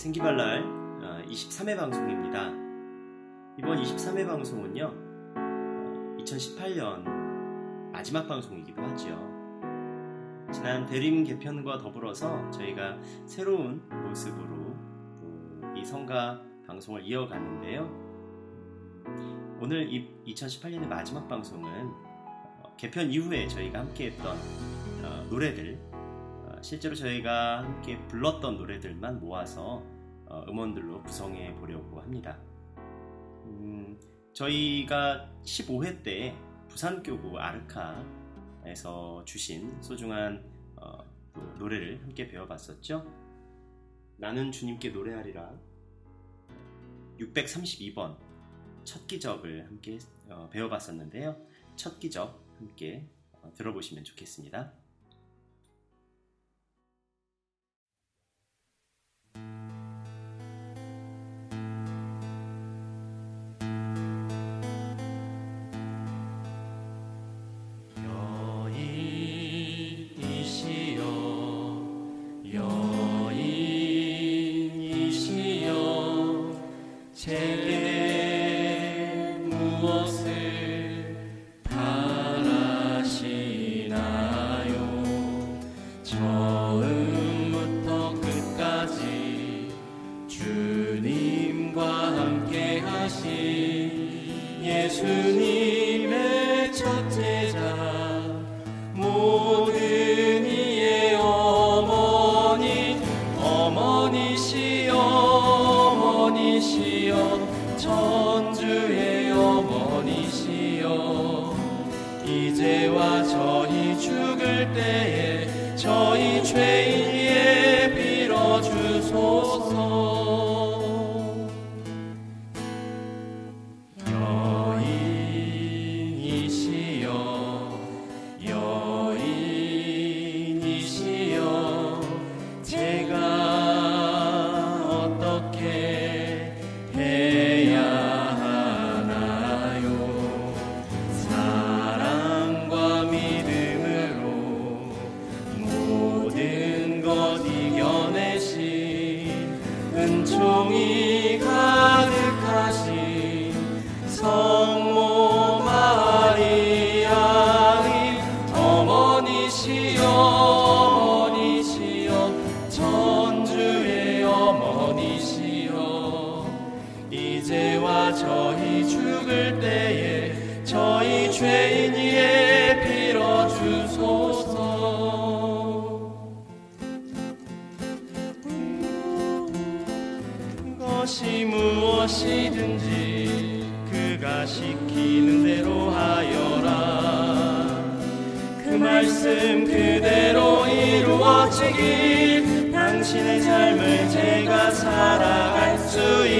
네, 생기발랄 23회 어, 방송입니다. 이번 23회 방송은요, 2018년 어, 마지막 방송이기도 하죠. 지난 대림 개편과 더불어서 저희가 새로운 모습으로 이 성가 방송을 이어가는데요. 오늘 2018년의 마지막 방송은 어, 개편 이후에 저희가 함께했던 노래들 실제로 저희가 함께 불렀던 노래들만 모아서 어, 음원들로 구성해 보려고 합니다. 음, 저희가 15회 때 부산교구 아르카에서 주신 소중한 어, 노래를 함께 배워봤었죠. 나는 주님께 노래하리라 632번 첫 기적을 함께 어, 배워봤었는데요. 첫 기적 함께 어, 들어보시면 좋겠습니다. 이제와 저희 죽을 때에 저희 죄인 것이 무엇이든지 그가 시키는 대로 하여라 그 말씀 그대로 이루어지길 당신의 삶을 제가 살아갈 수 있.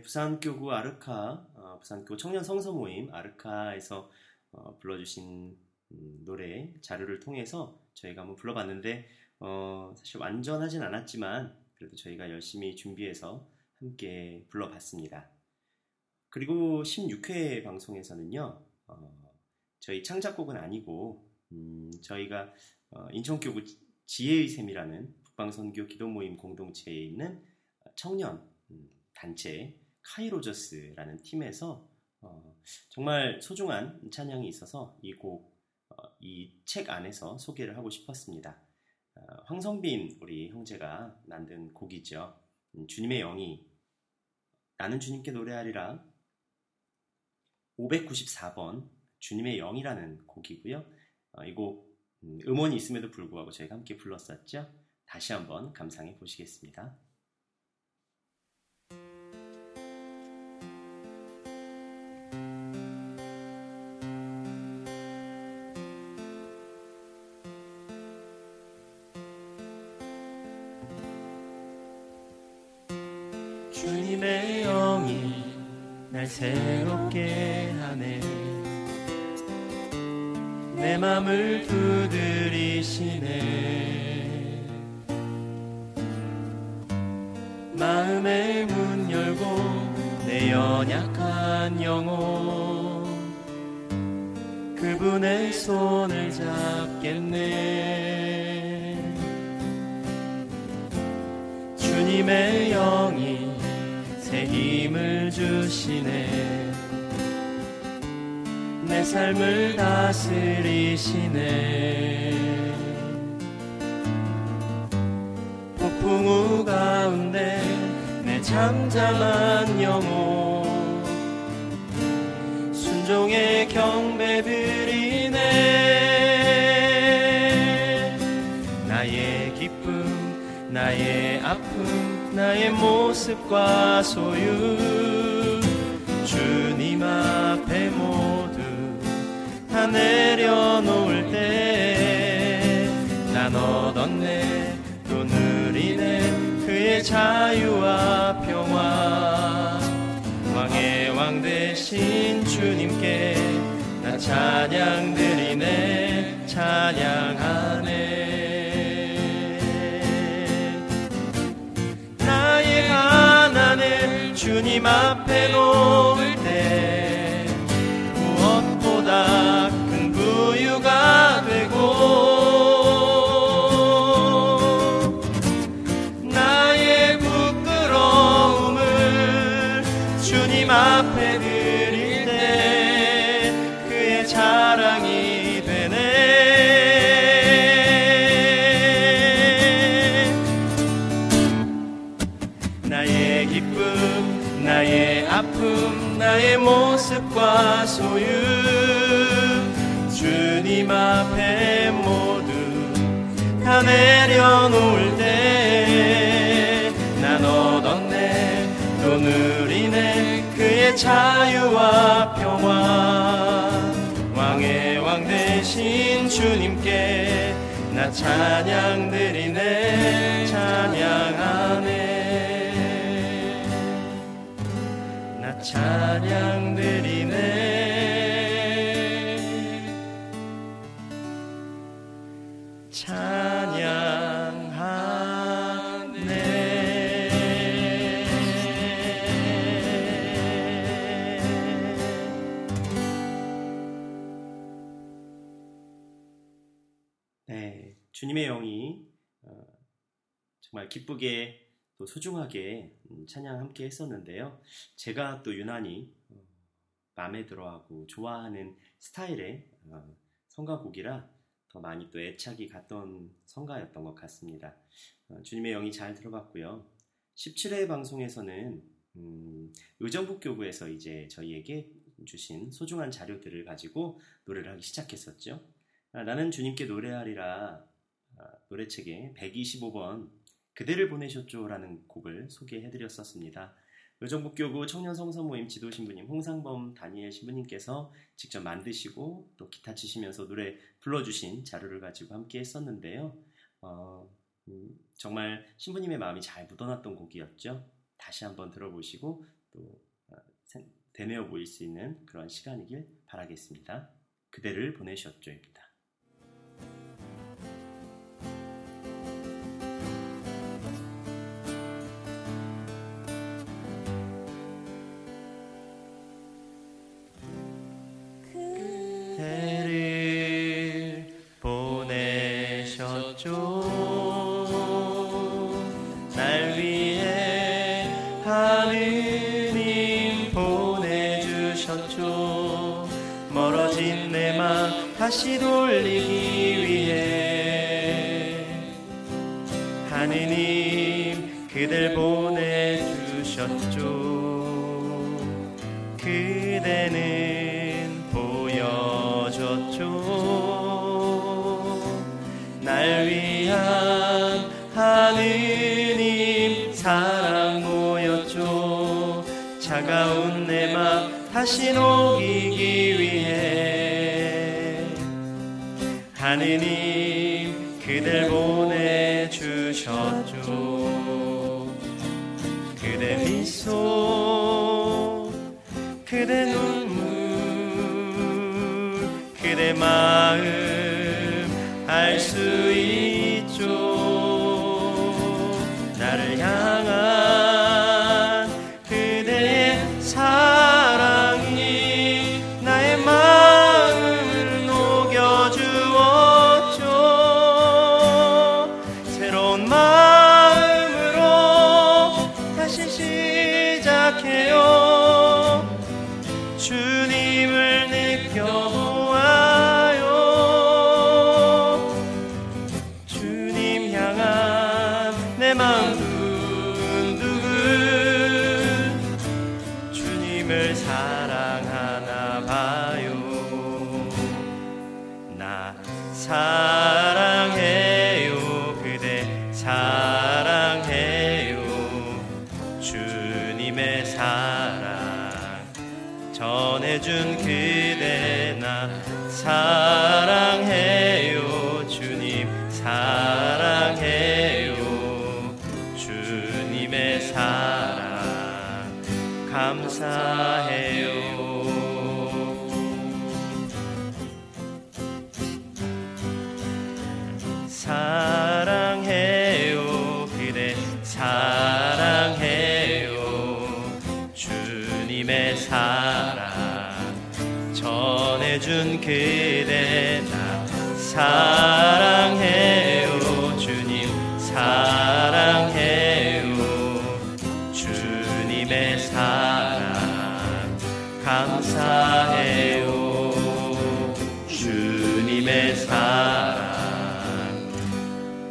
부산교구 아르카, 어, 부산교구 청년 성서 모임 아르카에서 어, 불러주신 음, 노래 자료를 통해서 저희가 한번 불러봤는데 어, 사실 완전하진 않았지만 그래도 저희가 열심히 준비해서 함께 불러봤습니다. 그리고 16회 방송에서는요, 어, 저희 창작곡은 아니고 음, 저희가 어, 인천교구 지혜의 샘이라는 북방선교 기도 모임 공동체에 있는 청년 단체 카이로저스라는 팀에서 어, 정말 소중한 찬양이 있어서 이 곡, 이책 안에서 소개를 하고 싶었습니다. 황성빈 우리 형제가 만든 곡이죠. 음, 주님의 영이 나는 주님께 노래하리라 594번 주님의 영이라는 곡이고요. 이 곡 음, 음원이 있음에도 불구하고 저희가 함께 불렀었죠. 다시 한번 감상해 보시겠습니다. 주님의 영이 날 새롭게 하네. 내 맘을 두드리시네. 마음의 문 열고 내 연약한 영혼 그분의 손을 잡겠네. 주님의 영이 새 힘을 주시네. 내 삶을 다스리시네. 폭풍 우 가운데 내 잠잠한 영혼 순종의 경배 드리네. 나의 기쁨 나의 아픔 나의 모습과 소유. 주님 앞에 모두 다 내려놓을 때 난 얻었네. 또 누리네. 그의 자유와 평화. 왕의 왕 되신 주님께 나 찬양 드리네. 찬양하네 주님 앞에 놓을 다 내려놓을 때 난 얻었네. 또 누리네. 그의 자유와 평화. 왕의 왕 되신 주님께 나 찬양 드리네. 찬양하네. 나 찬양 주님의 영이 어, 정말 기쁘게 또 소중하게 음, 찬양 함께 했었는데요. 제가 또 유난히 어, 마음에 들어하고 좋아하는 스타일의 어, 성가곡이라 더 많이 또 애착이 갔던 성가였던 것 같습니다. 주님의 영이 잘 들어갔고요. 17회 방송에서는 음, 의정부 교구에서 이제 저희에게 주신 소중한 자료들을 가지고 노래를 하기 시작했었죠. 아, 나는 주님께 노래하리라 아, 노래책에 125번 그대를 보내셨죠라는 곡을 소개해드렸었습니다. 의정부교구 청년 성서 모임 지도 신부님 홍상범 다니엘 신부님께서 직접 만드시고 또 기타 치시면서 노래 불러주신 자료를 가지고 함께 했었는데요. 어, 음, 정말 신부님의 마음이 잘 묻어났던 곡이었죠. 다시 한번 들어보시고 또 어, 되뇌어 보일 수 있는 그런 시간이길 바라겠습니다. 그대를 보내셨죠입니다. 다시 돌리기 위해 하느님 그댈 보내주셨죠. 그대는 보여줬죠. 날 위한 하느님 사랑 모였죠. 차가운 내 맘 다시 녹이기 위해 하느님 그댈 보내주셨죠. 그대 미소 그대 눈물 그대 마음 사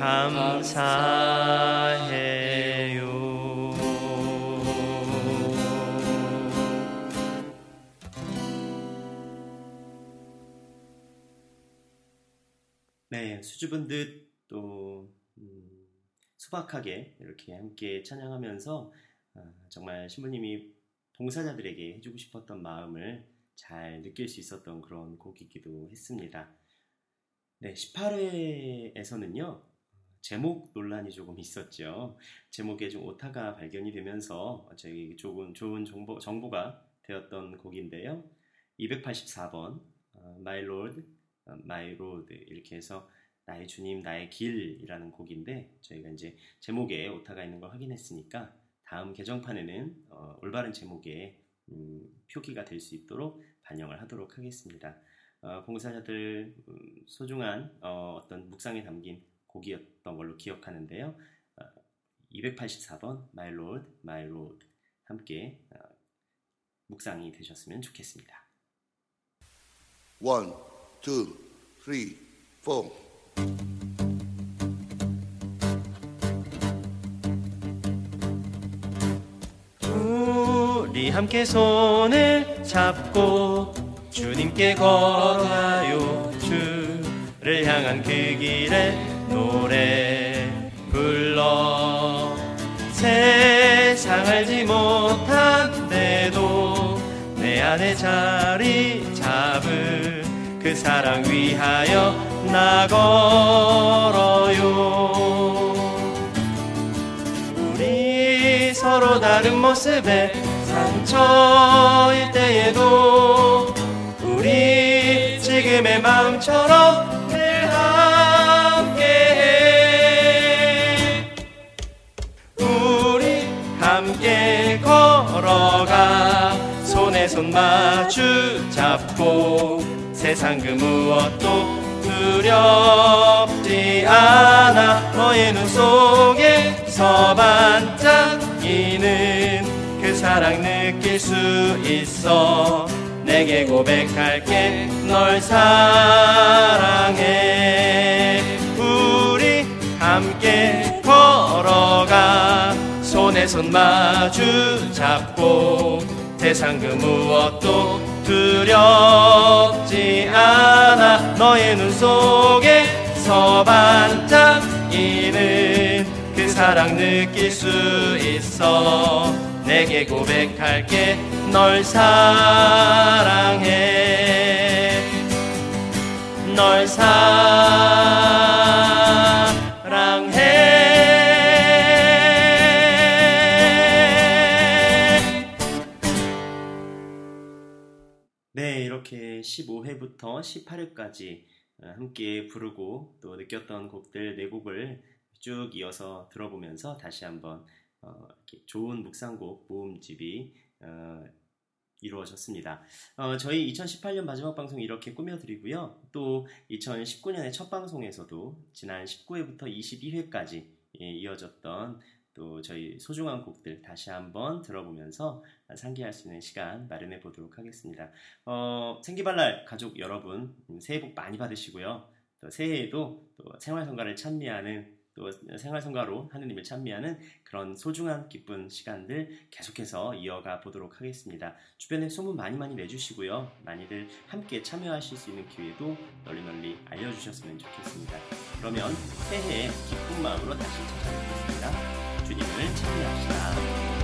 감사해요. 네, 수줍은 듯또 음, 소박하게 이렇게 함께 찬양하면서 아, 정말 신부님이 봉사자들에게 해주고 싶었던 마음을 잘 느낄 수 있었던 그런 곡이기도 했습니다. 네, 18회에서는요, 제목 논란이 조금 있었죠. 제목에 좀 오타가 발견이 되면서 저희 조금 좋은 정보, 정보가 되었던 곡인데요. 284번, 어, My Lord, 어, My Road 이렇게 해서 나의 주님, 나의 길이라는 곡인데 저희가 이제 제목에 오타가 있는 걸 확인했으니까 다음 개정판에는 어, 올바른 제목에 음, 표기가 될 수 있도록 반영을 하도록 하겠습니다. 어, 봉사자들 음, 소중한 어, 떤 묵상에 담긴 곡이었던 걸로 기억하는데요. 어, 284번 My Lord, My Lord 함께 어, 묵상이 되셨으면 좋겠습니다. One, two, three, four. 우리 함께 손을 잡고 주님께 걸어가요 주를 향한 그 길에 노래 불러. 세상 알지 못한데도 내 안에 자리 잡은 그 사랑 위하여 나 걸어요. 우리 서로 다른 모습에 상처일 때에도 우리 지금의 마음처럼 함께 걸어가 손에 손 마주 잡고 세상 그 무엇도 두렵지 않아. 너의 눈 속에서 반짝이는 그 사랑 느낄 수 있어. 내게 고백할게. 널 사랑해. 우리 함께 걸어가 손에 손 마주 잡고 세상 그 무엇도 두렵지 않아 너의 눈 속에 서 반짝이는 그 사랑 느낄 수 있어 내게 고백할게 널 사랑해 널 사랑해 15회부터 18회까지 어, 함께 부르고 또 느꼈던 곡들 네 곡을 쭉 이어서 들어보면서 다시 한번 어, 좋은 묵상곡 모음집이 어, 이루어졌습니다. 어, 저희 2018년 마지막 방송 이렇게 꾸며드리고요. 또 2019년의 첫 방송에서도 지난 19회부터 22회까지 예, 이어졌던 또 저희 소중한 곡들 다시 한번 들어보면서 상기할 수 있는 시간 마련해 보도록 하겠습니다. 어, 생기발랄 가족 여러분 음, 새해 복 많이 받으시고요. 또 새해에도 또 생활성가를 찬미하는 또 생활성가로 하느님을 찬미하는 그런 소중한 기쁜 시간들 계속해서 이어가 보도록 하겠습니다. 주변에 소문 많이 많이 내주시고요. 많이들 함께 참여하실 수 있는 기회도 널리 널리 알려주셨으면 좋겠습니다. 그러면 새해에 기쁜 마음으로 다시 찾아뵙겠습니다. 주님을 찬미합시다.